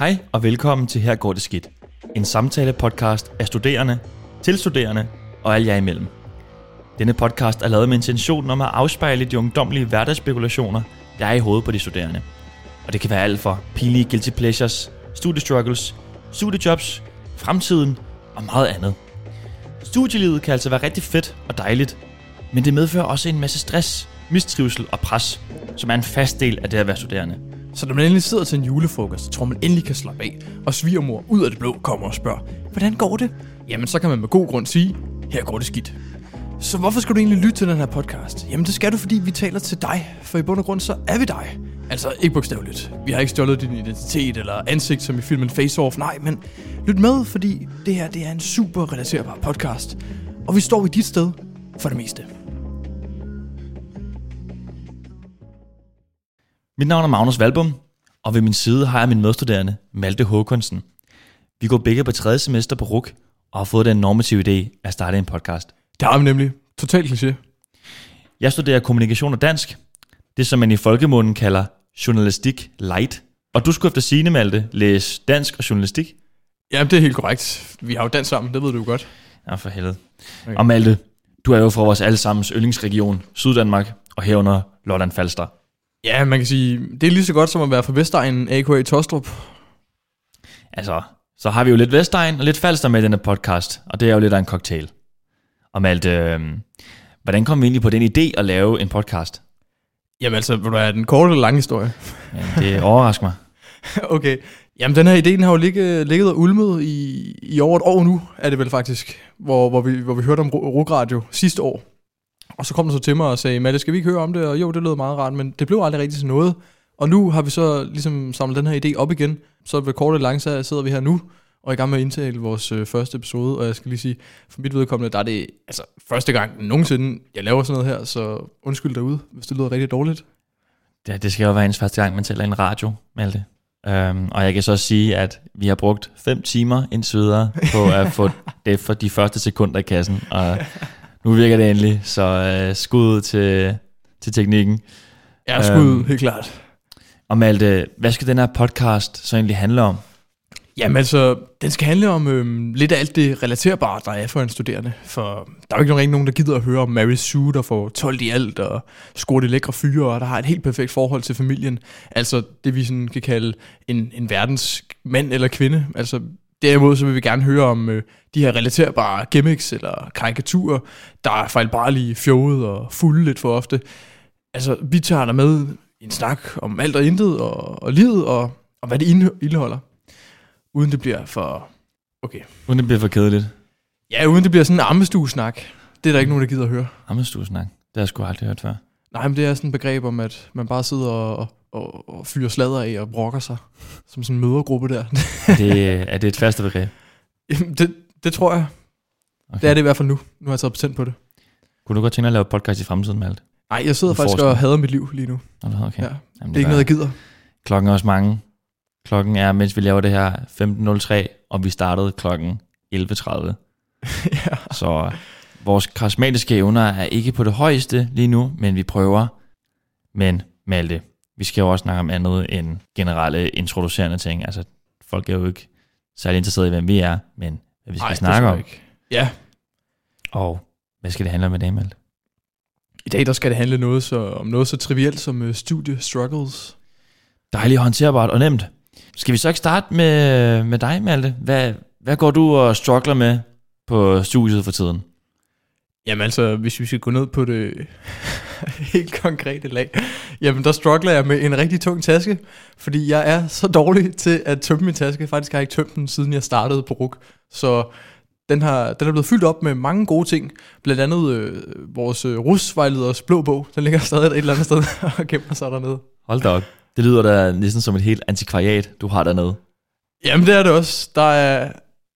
Hej og velkommen til Her går det skidt. En samtale-podcast af studerende, til studerende og alle jer imellem. Denne podcast er lavet med intentionen om at afspejle de ungdomlige hverdagsspekulationer, der er i hovedet på de studerende. Og det kan være alt for pinlige guilty pleasures, studiestruggles, studiejobs, fremtiden og meget andet. Studielivet kan altså være rigtig fedt og dejligt, men det medfører også en masse stress, mistrivsel og pres, som er en fast del af det at være studerende. Så når man endelig sidder til en julefrokost, så tror man endelig kan slappe af, og svigermor ud af det blå kommer og spørger, hvordan går det? Jamen så kan man med god grund sige, her går det skidt. Så hvorfor skal du egentlig lytte til den her podcast? Jamen det skal du, fordi vi taler til dig, for i bund og grund så er vi dig. Altså ikke bogstaveligt. Vi har ikke stjålet din identitet eller ansigt som i filmen Face Off, nej, men lyt med, fordi det her det er en super relaterbar podcast. Og vi står i dit sted for det meste. Mit navn er Magnus Valbum, og ved min side har jeg min medstuderende, Malte Håkonsen. Vi går begge på tredje semester på RUK, og har fået den normative idé at starte en podcast. Det har vi nemlig. Total kliché. Jeg studerer kommunikation og dansk, det som man i folkemunden kalder journalistik light. Og du skulle efter sine, Malte, læse dansk og journalistik. Jamen det er helt korrekt. Vi har jo dansk sammen, det ved du jo godt. Ja, for helvede. Okay. Og Malte, du er jo fra vores allesammens yndlingsregion, Syddanmark, og herunder Lolland Falster. Ja, man kan sige, det er lige så godt som at være fra Vestegnen, a.k.a. Tostrup. Altså, så har vi jo lidt Vestegn og lidt Falster med i denne podcast, og det er jo lidt af en cocktail. Og Malte, øh, hvordan kom vi egentlig på den idé at lave en podcast? Jamen altså, vil du have den korte eller lange historie? Ja, det overrasker mig. okay. Jamen den her idé, den har jo ligget, ligget og ulmet i, i over et år nu, er det vel faktisk, hvor, hvor, vi, hvor vi hørte om Rugradio sidste år. Og så kom der så til mig og sagde, Malle, skal vi ikke høre om det? Og jo, det lød meget rart, men det blev aldrig rigtig til noget. Og nu har vi så ligesom samlet den her idé op igen. Så ved kort og langt, så sidder vi her nu, og er i gang med at indtale vores øh, første episode. Og jeg skal lige sige, for mit vedkommende, der er det altså, første gang nogensinde, jeg laver sådan noget her, så undskyld derude, hvis det lyder rigtig dårligt. Ja, det skal jo være ens første gang, man tæller en radio, Malte. Um, og jeg kan så sige, at vi har brugt 5 timer indtil videre på at få det for de første sekunder i kassen. Og nu virker det endelig, så uh, skud til, til teknikken. Ja, skud, um, helt klart. Og Malte, hvad skal den her podcast så egentlig handle om? Jamen altså, den skal handle om øhm, lidt af alt det relaterbare, der er for en studerende. For der er jo ikke nogen, nogen der gider at høre om Mary Sue, der får 12 i alt, og scorer de lækre fyre, og der har et helt perfekt forhold til familien. Altså det, vi sådan kan kalde en, en verdens mand eller kvinde. Altså derimod så vil vi gerne høre om øh, de her relaterbare gimmicks eller karikaturer, der er fejlbarlige, fjollet og fulde lidt for ofte. Altså vi tager der med i en snak om alt og intet, og, og livet, og, og hvad det indeholder uden det bliver for... Okay. Uden det bliver for kedeligt? Ja, uden det bliver sådan en ammestuesnak. Det er der ikke nogen, der gider at høre. Ammestuesnak? Det har jeg sgu aldrig hørt før. Nej, men det er sådan et begreb om, at man bare sidder og, og, og fyrer sladder af og brokker sig. Som sådan en mødergruppe der. er, det, er det et faste begreb? Jamen, det, det tror jeg. Okay. Det er det i hvert fald nu. Nu har jeg taget patent på det. Kunne du godt tænke dig at lave podcast i fremtiden, Malte? Nej, jeg sidder faktisk og hader mit liv lige nu. Okay. Ja. Jamen, det, det er ikke noget, jeg gider. Klokken er også mange. Klokken er, mens vi laver det her, 15.03, og vi startede klokken 11.30. ja. Så vores karismatiske evner er ikke på det højeste lige nu, men vi prøver. Men Malte, vi skal jo også snakke om andet end generelle introducerende ting. Altså, folk er jo ikke særlig interesseret i, hvem vi er, men hvad vi skal Ej, snakke om. Ikke. Ja. Og hvad skal det handle om i dag, Malte? I dag der skal det handle noget så, om noget så trivielt som uh, studie struggles. Dejligt håndterbart og nemt. Skal vi så ikke starte med, med dig, Malte? Hvad, hvad går du og struggler med på studiet for tiden? Jamen altså, hvis vi skal gå ned på det helt konkrete lag, jamen der struggler jeg med en rigtig tung taske, fordi jeg er så dårlig til at tømme min taske. Faktisk har jeg ikke tømt den, siden jeg startede på RUK. Så den, har, den er blevet fyldt op med mange gode ting. Blandt andet øh, vores øh, rusvejleders blå bog. Den ligger stadig et eller andet sted og gemmer sig dernede. Hold da op. Det lyder da næsten som et helt antikvariat, du har dernede. Jamen det er det også. Der er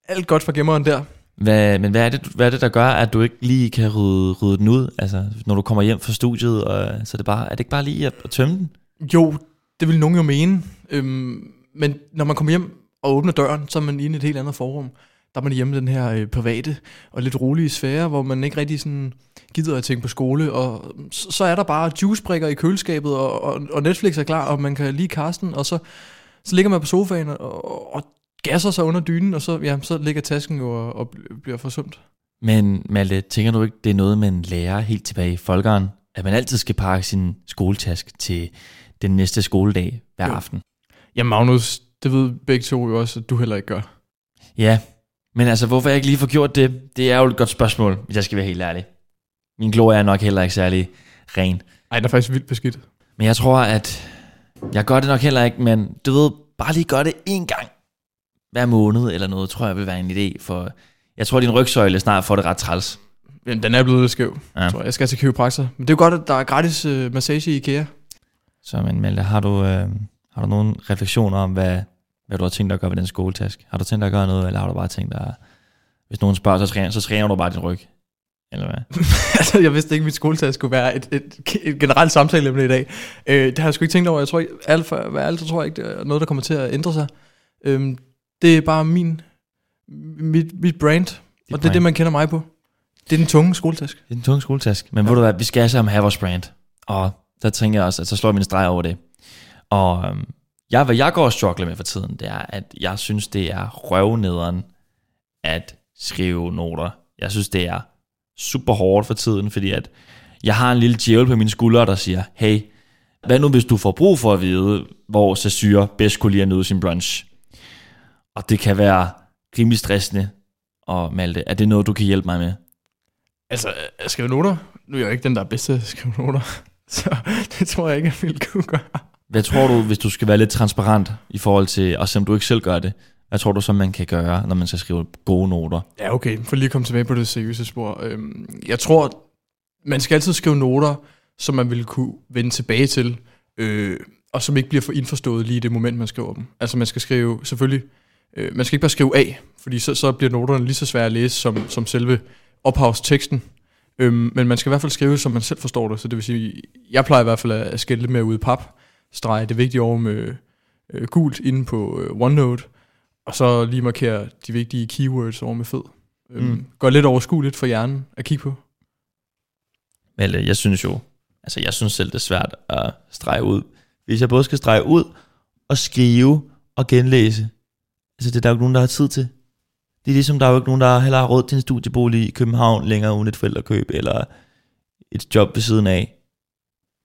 alt godt for gemmeren der. Hvad, men hvad er, det, hvad er det, der gør, at du ikke lige kan rydde, rydde den ud? Altså, når du kommer hjem fra studiet, og, så er det, bare, er det ikke bare lige at, at tømme den? Jo, det vil nogen jo mene. Øhm, men når man kommer hjem og åbner døren, så er man inde i et helt andet forum der er man hjemme den her øh, private og lidt rolige sfære, hvor man ikke rigtig sådan gider at tænke på skole, og så, så er der bare juicebrikker i køleskabet, og, og, og Netflix er klar, og man kan lige Karsten, og så, Så ligger man på sofaen og, og gasser sig under dynen, og så, ja, så ligger tasken jo og, og bliver forsømt. Men Malte, tænker du ikke, det er noget, man lærer helt tilbage i folkeren? At man altid skal pakke sin skoletask til den næste skoledag hver Jo. aften? Ja, Magnus, det ved begge to jo også, at du heller ikke gør. Ja, men altså, hvorfor jeg ikke lige får gjort det, det er jo et godt spørgsmål, hvis jeg skal være helt ærlig. Min glorie er nok heller ikke særlig ren. Ej, den er faktisk vildt beskidt. Men jeg tror, at jeg gør det nok heller ikke, men du ved, bare lige gør det én gang hver måned eller noget, tror jeg vil være en idé, for jeg tror, din rygsøjle snart får det ret træls. Jamen, den er blevet lidt skæv, Ja. tror jeg. Jeg skal til kiropraktor. Men det er jo godt, at der er gratis øh, massage i IKEA. Så men Malte, har du, øh, har du nogle refleksioner om, hvad, hvad du har tænkt dig at gøre ved den skoletask? Har du tænkt dig at gøre noget, eller har du bare tænkt dig, hvis nogen spørger, så træner, så træner du bare din ryg? Eller hvad? altså, jeg vidste ikke, at mit skoletag skulle være et, et, et generelt samtaleemne i dag. Øh, det har jeg sgu ikke tænkt over. Jeg tror ikke, alt for, alt, så tror jeg ikke, det er noget, der kommer til at ændre sig. Øhm, det er bare min, mit, mit brand, og det er brand. det, man kender mig på. Det er den tunge skoletask. Det er en tung skoletask. Men ja. ved du hvad, vi skal altså have vores brand. Og der tænker jeg også, at så slår jeg min streg over det. Og øhm, jeg, hvad jeg går og struggler med for tiden, det er, at jeg synes, det er røvnederen at skrive noter. Jeg synes, det er super hårdt for tiden, fordi at jeg har en lille djævel på mine skuldre, der siger, hey, hvad nu hvis du får brug for at vide, hvor Sasyre bedst kunne lide at nyde sin brunch? Og det kan være rimelig stressende. Og Malte, er det noget, du kan hjælpe mig med? Altså, at skrive noter? Nu er jeg jo ikke den, der er bedst til at skrive noter. Så det tror jeg ikke, jeg ville kunne gøre. Hvad tror du, hvis du skal være lidt transparent i forhold til, og selvom du ikke selv gør det, hvad tror du så, man kan gøre, når man skal skrive gode noter? Ja, okay. For lige at komme tilbage på det seriøse spor. Øhm, jeg tror, man skal altid skrive noter, som man vil kunne vende tilbage til, øh, og som ikke bliver for indforstået lige i det moment, man skriver dem. Altså man skal skrive, selvfølgelig, øh, man skal ikke bare skrive af, fordi så, så bliver noterne lige så svære at læse som, som selve ophavsteksten. Øhm, men man skal i hvert fald skrive, som man selv forstår det. Så det vil sige, jeg plejer i hvert fald at at skille med ud i pap, strege det vigtige over med øh, gult inde på øh, OneNote, og så lige markere de vigtige keywords over med fed. Øhm, Mm. Gør lidt overskueligt for hjernen at kigge på. Vel, jeg synes jo, altså jeg synes selv, det er svært at strege ud. Hvis jeg både skal strege ud, og skrive og genlæse, altså det er der jo ikke nogen, der har tid til. Det er ligesom, der er jo ikke nogen, der heller har råd til en studiebolig i København længere uden et forældrekøb, eller et job ved siden af,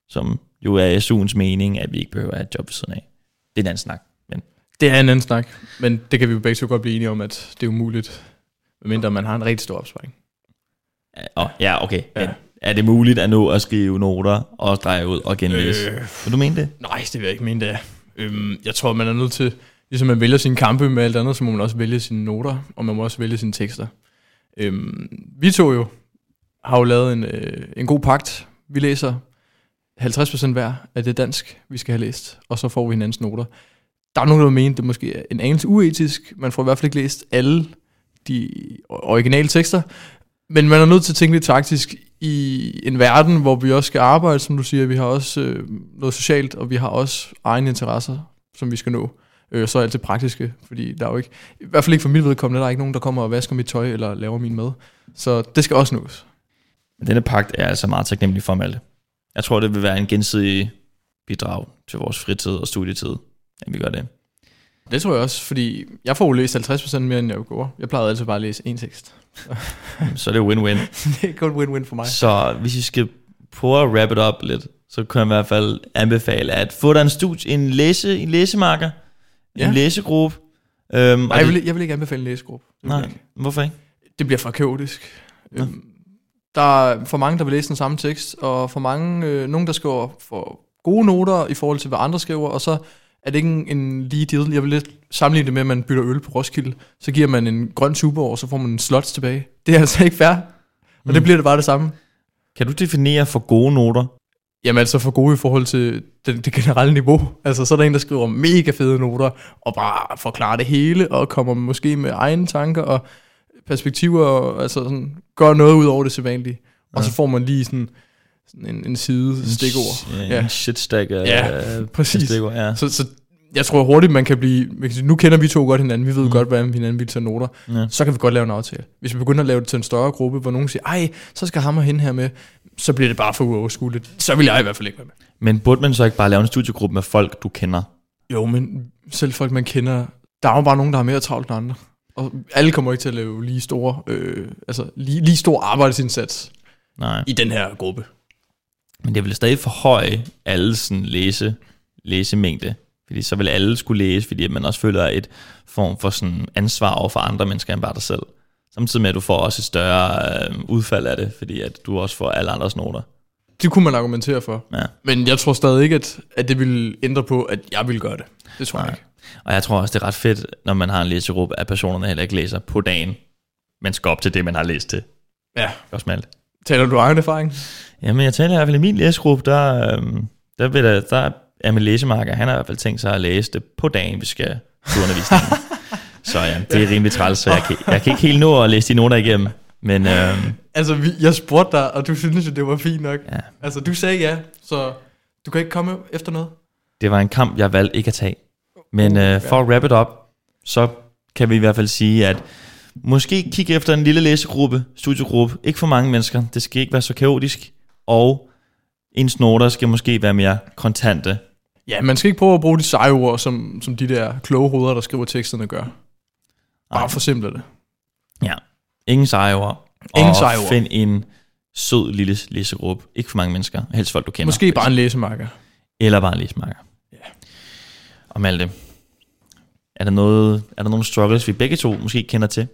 som jo er SU'ens mening, at vi ikke behøver at have et job ved siden af. Det er en anden snak. Det er en anden snak, men det kan vi jo begge to godt blive enige om, at det er umuligt, medmindre man har en rigtig stor opsparing. Ja, og, ja okay. Ja. Men er det muligt at nå at skrive noter og strege ud og genlæse? Øh. Øh. Vil du mene det? Nej, det vil jeg ikke mene, det er. Øhm, jeg tror, man er nødt til, ligesom man vælger sine kampe med alt andet, så må man også vælge sine noter, og man må også vælge sine tekster. Øhm, vi to jo har jo lavet en, øh, en god pagt. Vi læser 50% hver af det dansk, vi skal have læst, og så får vi hinandens noter. Der er nogen, der mener, det måske er en anelse uetisk. Man får i hvert fald ikke læst alle de originale tekster, men man er nødt til at tænke lidt taktisk i en verden, hvor vi også skal arbejde, som du siger. Vi har også øh, noget socialt, og vi har også egne interesser, som vi skal nå. Øh, så er alt det praktiske, fordi der er jo ikke, i hvert fald ikke for mit vedkommende, der er ikke nogen, der kommer og vasker mit tøj eller laver min mad. Så det skal også nås. Men denne pagt er altså meget taknemmelig for Malte. Jeg tror, det vil være en gensidig bidrag til vores fritid og studietid, at vi gør det. Det tror jeg også, fordi jeg får jo læst 50% mere, end jeg gjorde. Jeg plejede altid bare at læse en tekst. Så er det win-win. det er kun win-win for mig. Så hvis vi skal prøve at wrap it up lidt, så kan jeg i hvert fald anbefale at få dig en studie, en, læse, en læsemarker, ja. Ja. en læsegruppe. Øhm, Nej, jeg vil, jeg vil ikke anbefale en læsegruppe. Nej, ikke. hvorfor ikke? Det bliver for kaotisk. Nå. Øhm, der er for mange, der vil læse den samme tekst, og for mange, øh, nogen, der skriver for gode noter i forhold til, hvad andre skriver, og så er det ikke en, en lige deal. Jeg vil lidt sammenligne det med, at man bytter øl på Roskilde. Så giver man en grøn tuborg, og så får man en slots tilbage. Det er altså ikke fair. Og Mm. det bliver det bare det samme. Kan du definere for gode noter? Jamen altså for gode i forhold til det, det generelle niveau. Altså så er der en, der skriver mega fede noter, og bare forklarer det hele, og kommer måske med egne tanker og perspektiver, og altså sådan, gør noget ud over det sædvanlige. Og Ja. så får man lige sådan, sådan en, en side stikord. Ja, Ja. en shitstack af, Ja, af præcis. stikord, ja. Så, så jeg tror hurtigt, man kan blive... man kan sige, Nu kender vi to godt hinanden, vi ved Mm. godt, hvordan hinanden vil tage noter. ja. Så kan vi godt lave en aftale. Hvis vi begynder at lave det til en større gruppe, hvor nogen siger, ej, så skal ham og hende her med, så bliver det bare for uoverskueligt. Så vil jeg i hvert fald ikke være med. Men burde man så ikke bare lave en studiegruppe med folk, du kender? Jo, men selv folk, man kender, der er jo bare nogen, der har mere travlt end andre. Og alle kommer ikke til at lave lige store, øh, altså lige, lige stor arbejdsindsats Nej. i den her gruppe. Men det vil stadig forhøje alle sådan læse, læsemængde. Fordi så vil alle skulle læse, fordi man også føler et form for sådan ansvar over for andre mennesker end bare dig selv. Samtidig med, at du får også et større øh, udfald af det, fordi at du også får alle andres noter. Det kunne man argumentere for. Ja. Men jeg tror stadig ikke, at, at det vil ændre på, at jeg vil gøre det. Det tror jeg Nej. ikke. Og jeg tror også, det er ret fedt, når man har en læsegruppe, at personerne heller ikke læser på dagen, men skal op til det, man har læst til. Ja. Også smalt. Taler du egen erfaring? Jamen, jeg taler i hvert fald i min læsegruppe, der, øhm, der, vil der, der er min læsemarker, han har i hvert fald tænkt sig at læse det på dagen, vi skal til undervisningen. så ja, det er rimelig træls, så jeg kan, jeg kan ikke helt nå at læse de noter igennem. Men øhm, Altså, vi, jeg spurgte dig, og du synes, at det var fint nok. ja, Altså, du sagde ja, så du kan ikke komme efter noget? det var en kamp, jeg valgte ikke at tage. Men øh, for at wrap it up, så kan vi i hvert fald sige, at måske kigge efter en lille læsegruppe, studiegruppe, ikke for mange mennesker, det skal ikke være så kaotisk, og ens noter skal måske være mere kontante. Ja, man skal ikke prøve at bruge de seje ord, som, som de der kloge hoveder, der skriver teksterne gør. Bare Nej. forsimple det. Ja, ingen seje ord. Ingen seje ord. find en sød lille læsegruppe. Ikke for mange mennesker, helst folk du kender. Måske bare en læsemarker. Eller bare en læsmarker. Ja. Og Malte, er der, noget, er der nogle struggles, vi begge to måske kender til?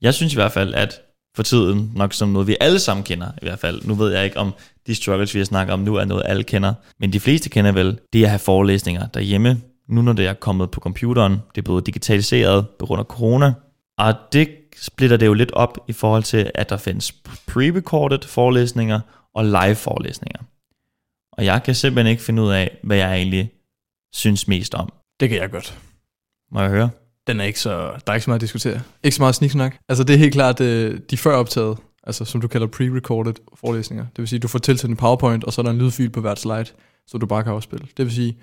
Jeg synes i hvert fald, at for tiden, nok som noget vi alle sammen kender i hvert fald, nu ved jeg ikke om de struggles, vi har snakket om nu, er noget alle kender, men de fleste kender vel det at have forelæsninger derhjemme, nu når det er kommet på computeren, det er blevet digitaliseret på grund af corona, og det splitter det jo lidt op i forhold til, at der findes pre-recorded forelæsninger og live forelæsninger. Og jeg kan simpelthen ikke finde ud af, hvad jeg egentlig synes mest om. Det kan jeg godt. Må jeg høre? Den er ikke så, der er ikke så meget at diskutere. Ikke så meget sniksnak. Altså det er helt klart øh, de før optaget, altså som du kalder pre-recorded forelæsninger. Det vil sige, du får tilsendt en PowerPoint, og så er der en lydfil på hvert slide, så du bare kan afspille. Det vil sige,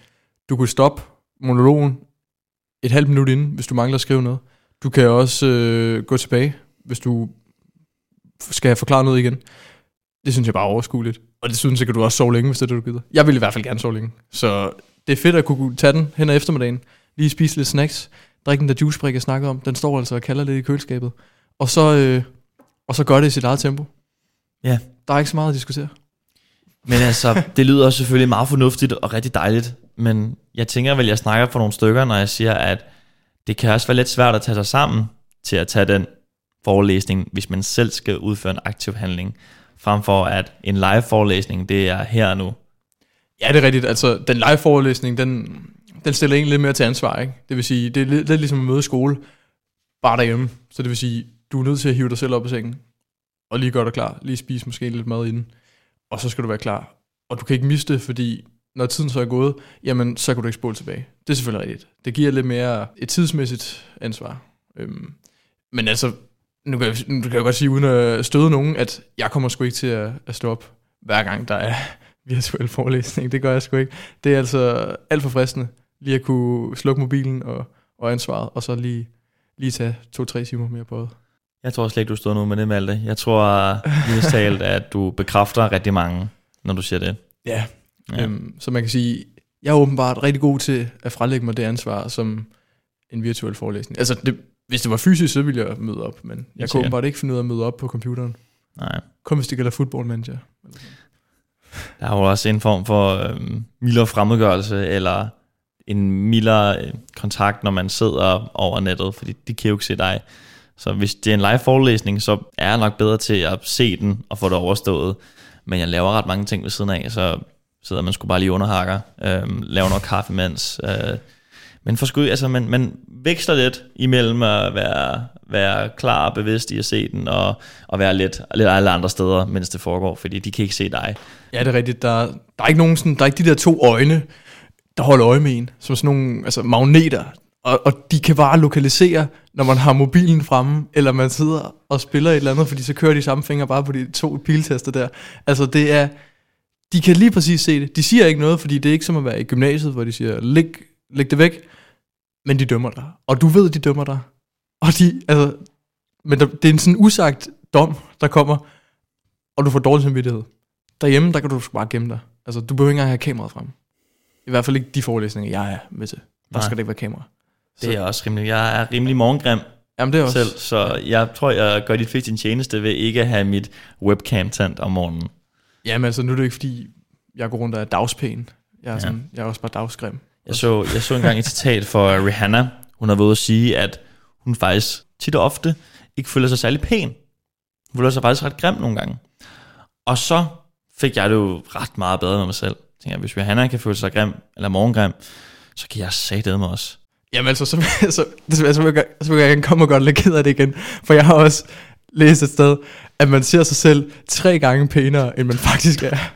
du kan stoppe monologen et halvt minut inden, hvis du mangler at skrive noget. Du kan også øh, gå tilbage, hvis du skal have forklaret noget igen. Det synes jeg bare er overskueligt. Og det synes jeg, kan du også sove længe, hvis det er det, du gider. Jeg vil i hvert fald gerne sove længe. Så det er fedt at kunne tage den hen ad eftermiddagen, lige spise lidt snacks, drikke den der juicebrik, jeg snakkede om. Den står altså og kalder lidt i køleskabet. Og så, øh, og så gør det i sit eget tempo. Ja. Der er ikke så meget at diskutere. Men altså, det lyder selvfølgelig meget fornuftigt og rigtig dejligt, men jeg tænker vel, jeg snakker for nogle stykker, når jeg siger, at det kan også være lidt svært at tage sig sammen til at tage den forelæsning, hvis man selv skal udføre en aktiv handling, frem for at en live forelæsning, det er her og nu. Ja, det er rigtigt. Altså, den live forelæsning, den, den stiller en lidt mere til ansvar, ikke? Det vil sige, det er lidt, lidt ligesom at møde skole, bare derhjemme. Så det vil sige, du er nødt til at hive dig selv op af sengen, og lige gøre dig klar. Lige spise måske lidt mad inden, og så skal du være klar. Og du kan ikke miste det, fordi når tiden så er gået, jamen, så kan du ikke spole tilbage. Det er selvfølgelig rigtigt. Det giver lidt mere et tidsmæssigt ansvar. Øhm, men altså, nu kan, jeg, nu kan jeg godt sige, uden at støde nogen, at jeg kommer sgu ikke til at, at stå op, hver gang der er virtuel forelæsning. Det gør jeg sgu ikke. Det er altså alt for fristende, lige at kunne slukke mobilen og, og ansvaret, og så lige, lige tage to-tre timer mere på det. Jeg tror slet ikke, du stod nu med det, Malte. Jeg tror lige talt, at du bekræfter rigtig mange, når du siger det. Ja, Ja. Øhm, så man kan sige, jeg er åbenbart rigtig god til at frelægge mig det ansvar, som en virtuel forelæsning. Altså, det, hvis det var fysisk, så ville jeg møde op, men jeg sikkert. kunne åbenbart ikke finde ud af at møde op på computeren. Nej. Kun hvis det gælder football manager. Der er jo også en form for øhm, mildere fremmedgørelse, eller en mildere øh, kontakt, når man sidder over nettet, fordi de kan jo ikke se dig. Så hvis det er en live forelæsning, så er jeg nok bedre til at se den og få det overstået. Men jeg laver ret mange ting ved siden af, så sidder man skulle bare lige underhakker, øh, laver noget kaffe mens. Øh, men for skud, altså, man, man veksler lidt imellem at være, være klar og bevidst i at se den, og, og være lidt, lidt alle andre steder, mens det foregår, fordi de kan ikke se dig. Ja, det er rigtigt. Der, der, er ikke nogen sådan, der er ikke de der to øjne, der holder øje med en, som sådan nogle altså magneter. Og, og de kan bare lokalisere, når man har mobilen fremme, eller man sidder og spiller et eller andet, fordi så kører de samme fingre bare på de to piltester der. Altså det er, de kan lige præcis se det. De siger ikke noget, fordi det er ikke som at være i gymnasiet, hvor de siger, læg, læg det væk, men de dømmer dig. Og du ved, de dømmer dig. Og de, altså, men der, det er en sådan usagt dom, der kommer, og du får dårlig samvittighed. Derhjemme, der kan du bare gemme dig. Altså, du behøver ikke engang have kameraet frem. I hvert fald ikke de forelæsninger, jeg er med til. Der Nej. skal der ikke være kamera. Det er også rimelig. Jeg er rimelig morgengrim Jamen det er også. selv, så jeg tror, jeg gør dit fleste en tjeneste ved ikke at have mit webcam tændt om morgenen. Jamen altså, nu er det ikke fordi, jeg går rundt og er dagspæn. Jeg er, Ja. sådan, jeg er også bare dagsgrim. Jeg så, jeg så engang et citat for Rihanna. Hun har været at sige, at hun faktisk tit og ofte ikke føler sig særlig pæn. Hun føler sig faktisk ret grim nogle gange. Og så fik jeg det jo ret meget bedre med mig selv. Tænkte, hvis Rihanna kan føle sig grim, eller morgengrim, så kan jeg sige mig også. Jamen altså, så, så, så, så, så, vil jeg, så vil jeg gerne komme og godt lidt ked af det igen. For jeg har også læst et sted, at man ser sig selv tre gange pænere, end man faktisk er.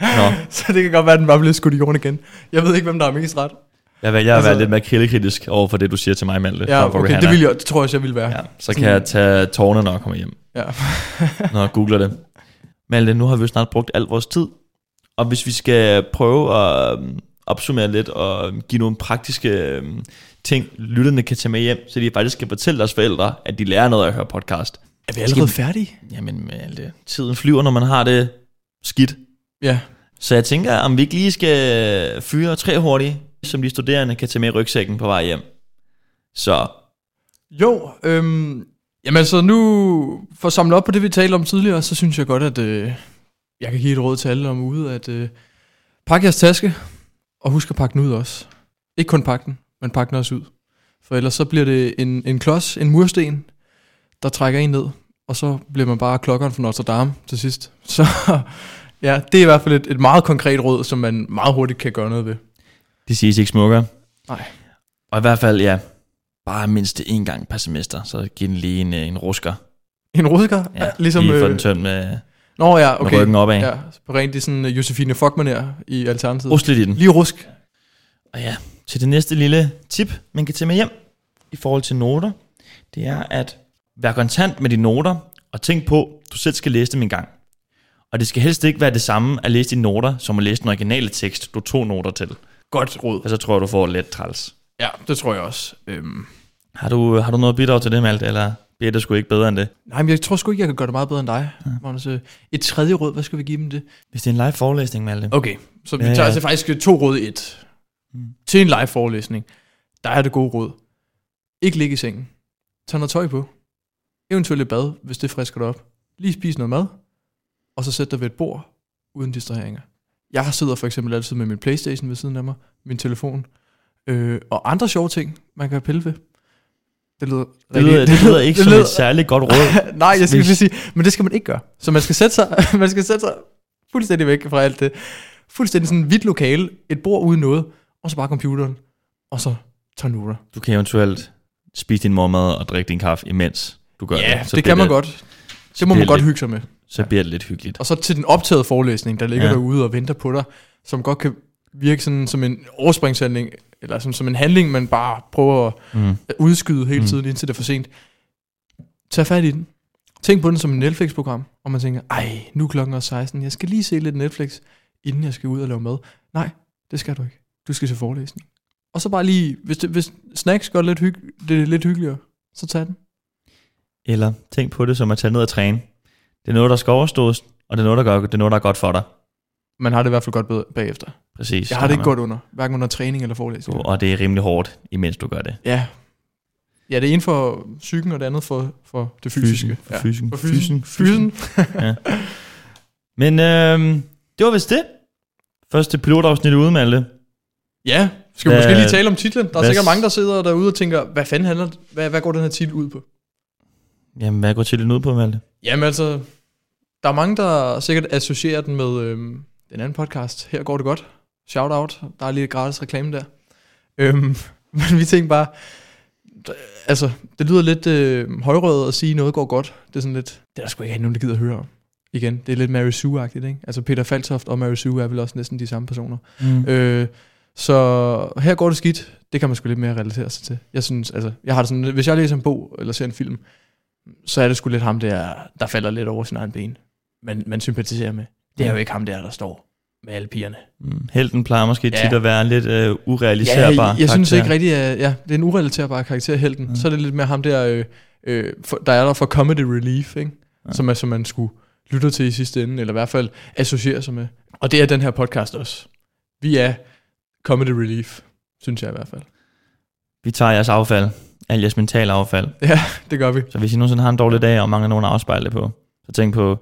Nå, Så det kan godt være, at den bare bliver skudt i jorden igen. Jeg ved ikke, hvem der er mest ret. jeg vil, jeg Altså- være lidt mere kildekritisk over for det, du siger til mig, Malte. Ja, okay, Rihanna. det, vil jeg, det tror jeg også, jeg vil være. Ja, så kan jeg tage tårne, når jeg kommer hjem. Ja. når jeg googler det. Malte, nu har vi jo snart brugt al vores tid. Og hvis vi skal prøve at øhm, opsummere lidt og give nogle praktiske øhm, ting, lytterne kan tage med hjem, så de faktisk skal fortælle deres forældre, at de lærer noget af at høre podcast. Er vi allerede færdige? Jamen, Malte, tiden flyver, når man har det skidt. Ja. Så jeg tænker, om vi ikke lige skal fyre tre hurtige, som de studerende kan tage med i rygsækken på vej hjem. Så Jo, øhm, jamen altså nu, for at samle op på det, vi talte om tidligere, så synes jeg godt, at øh, jeg kan give et råd til alle om ude, at øh, pakke jeres taske, og husk at pakke den ud også. Ikke kun pakke den, men pakke den også ud. For ellers så bliver det en, en klods, en mursten, der trækker en ned, og så bliver man bare klokkeren for Notre Dame til sidst. Så ja, det er i hvert fald et, et meget konkret råd, som man meget hurtigt kan gøre noget ved. det siges ikke smukkere. Nej. Og i hvert fald, ja, bare mindst én gang per semester, så giv den lige en, øh, en rusker. En rusker, Ja, ligesom... lige få øh, den tømt med, Nå ja, okay. med ryggen opad. Ja. På rent i sådan uh, Josefine Fogmanér i Alternativet. Rust lidt i den. Lige rusk. Og ja, til det næste lille tip, man kan tage med hjem i forhold til noter, det er at være kontant med dine noter, og tænk på, at du selv skal læse dem en gang. Og det skal helst ikke være det samme at læse dine noter, som at læse den originale tekst, du tog noter til. Godt råd. Og så tror jeg, du får let træls. Ja, det tror jeg også. Øhm. Har du, har du noget bidrag til det, Malte, eller bliver det sgu ikke bedre end det? Nej, men jeg tror sgu ikke, jeg kan gøre det meget bedre end dig, Magnus. Øh, Et tredje råd, hvad skal vi give dem det? Hvis det er en live forelæsning, Malte. Okay, så vi Ja, tager ja. altså faktisk to råd i et. Mm. Til en live forelæsning, der er det gode råd. Ikke ligge i sengen. Tag noget tøj på. Eventuelt et bad, hvis det frisker dig op. Lige spis noget mad. Og så sæt dig ved et bord, uden distraheringer. Jeg sidder for eksempel altid med min Playstation ved siden af mig, min telefon, øh, og andre sjove ting, man kan pille ved. Det lyder, Det lyder, det lyder ikke det som lyder- et særligt godt råd. Nej, jeg skal lige sige, men det skal man ikke gøre. Så man skal sætte sig, man skal sætte sig fuldstændig væk fra alt det. Fuldstændig sådan et hvidt lokale, et bord uden noget, og så bare computeren, og så noter. Du kan eventuelt spise din mormad og drikke din kaffe, imens du gør Ja, det. det, det kan man godt. Det må man godt lidt- hygge sig med. Så bliver det lidt hyggeligt. Og så til den optagede forelæsning, der ligger Ja. ja. derude og venter på dig, som godt kan virke sådan som en overspringshandling, eller som, som en handling, man bare prøver at Mm. udskyde hele Mm. tiden, indtil det er for sent. Tag fat i den. Tænk på den som et Netflix-program, og man tænker, ej, nu er klokken også 16, jeg skal lige se lidt Netflix, inden jeg skal ud og lave mad. Nej, det skal du ikke. Du skal til forelæsning. Og så bare lige, hvis, det, hvis snacks gør det lidt, hyg, det er lidt hyggeligere, så tag den. Eller tænk på det som at tage ned og træne. Det er noget, der skal overstås, og det er noget, der, gør, det er noget, der er godt for dig. Man har det i hvert fald godt bagefter. Præcis. Jeg har det ikke godt under, hverken under træning eller forelæsning. Og det er rimelig hårdt, imens du gør det. Ja. Ja, det er ene for psyken, og det andet for, for det fysiske. For Ja. fysikken. For fysikken. Fysikken. Fysikken. Men øhm, det var vist det. Første pilotafsnit ude, Malte. Ja, skal vi Hvad- måske lige tale om titlen? Der er hvad- sikkert mange, der sidder derude og tænker, hvad fanden handler hvad, hvad går den her titel ud på? Jamen, hvad går titlen ud på, Malte? Jamen altså, der er mange, der sikkert associerer den med øhm, den anden podcast. Her går det godt. Shout out. Der er lige gratis reklame der. Øhm, men vi tænker bare, altså, det lyder lidt øh, højrøget at sige, noget går godt. Det er sådan lidt, det er der sgu ikke nogen, der gider at høre om. Igen, det er lidt Mary Sue-agtigt, ikke? Altså Peter Faltoft og Mary Sue er vel også næsten de samme personer. Mm. Øh, så her går det skidt. Det kan man sgu lidt mere relatere sig til. Jeg synes, altså, jeg har det sådan, hvis jeg læser en bog eller ser en film, så er det sgu lidt ham der, der falder lidt over sin egen ben. Man, man sympatiserer med. Det er jo ikke ham der, der står med alle pigerne. Mm. Helten plejer måske Ja. tit at være lidt øh, Ja, urealiserbar. jeg, jeg synes karakter. ikke rigtigt, at ja, det er en urelaterbar karakter, helten. Mm. Så er det lidt mere ham der, øh, øh, for, der er der for comedy relief, ikke? Ja. Ja. Som, er, som man skulle lytter til i sidste ende, eller i hvert fald associerer sig med. Og det er den her podcast også. Vi er comedy relief, synes jeg i hvert fald. Vi tager jeres affald, al jeres mentale affald. Ja, det gør vi. Så hvis I nogensinde har en dårlig dag, og mangler nogen at afspejle det på, så tænk på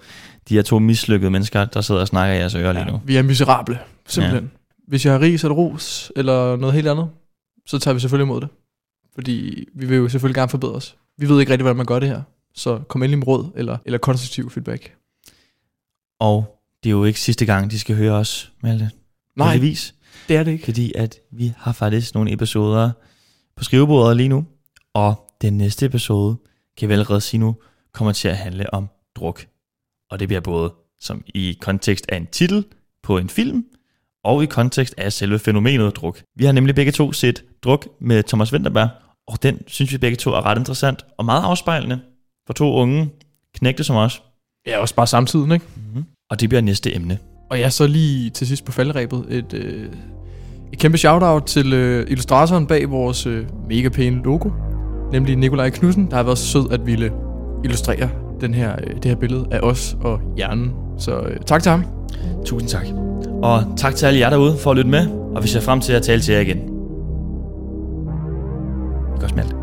de her to mislykkede mennesker, der sidder og snakker i jeres ører lige nu. Vi er miserable, simpelthen. Ja. Hvis jeg har ris eller ros, eller noget helt andet, så tager vi selvfølgelig imod det. Fordi vi vil jo selvfølgelig gerne forbedre os. Vi ved ikke rigtig, hvordan man gør det her. Så kom endelig med råd, eller, eller konstruktiv feedback. Og det er jo ikke sidste gang, de skal høre os, Malte. Nej, Heldigvis. det er det ikke. Fordi at vi har faktisk nogle episoder på skrivebordet lige nu. Og den næste episode, kan vel allerede sige nu, kommer til at handle om druk. Og det bliver både som i kontekst af en titel på en film, og i kontekst af selve fænomenet druk. Vi har nemlig begge to set druk med Thomas Winterberg, og den synes vi begge to er ret interessant og meget afspejlende for to unge knægte som os. Ja, også bare samtidig, ikke? Mm-hmm. Og det bliver næste emne. Og ja, så lige til sidst på faldrebet et, øh, et kæmpe shoutout til øh, illustratoren bag vores øh, mega pæne logo, nemlig Nikolaj Knudsen, der har været så sød at ville illustrere den her, øh, det her billede af os og hjernen. Så øh, tak til ham. Tusind tak. Og tak til alle jer derude for at lytte med, og vi ser frem til at tale til jer igen. Godt smalt.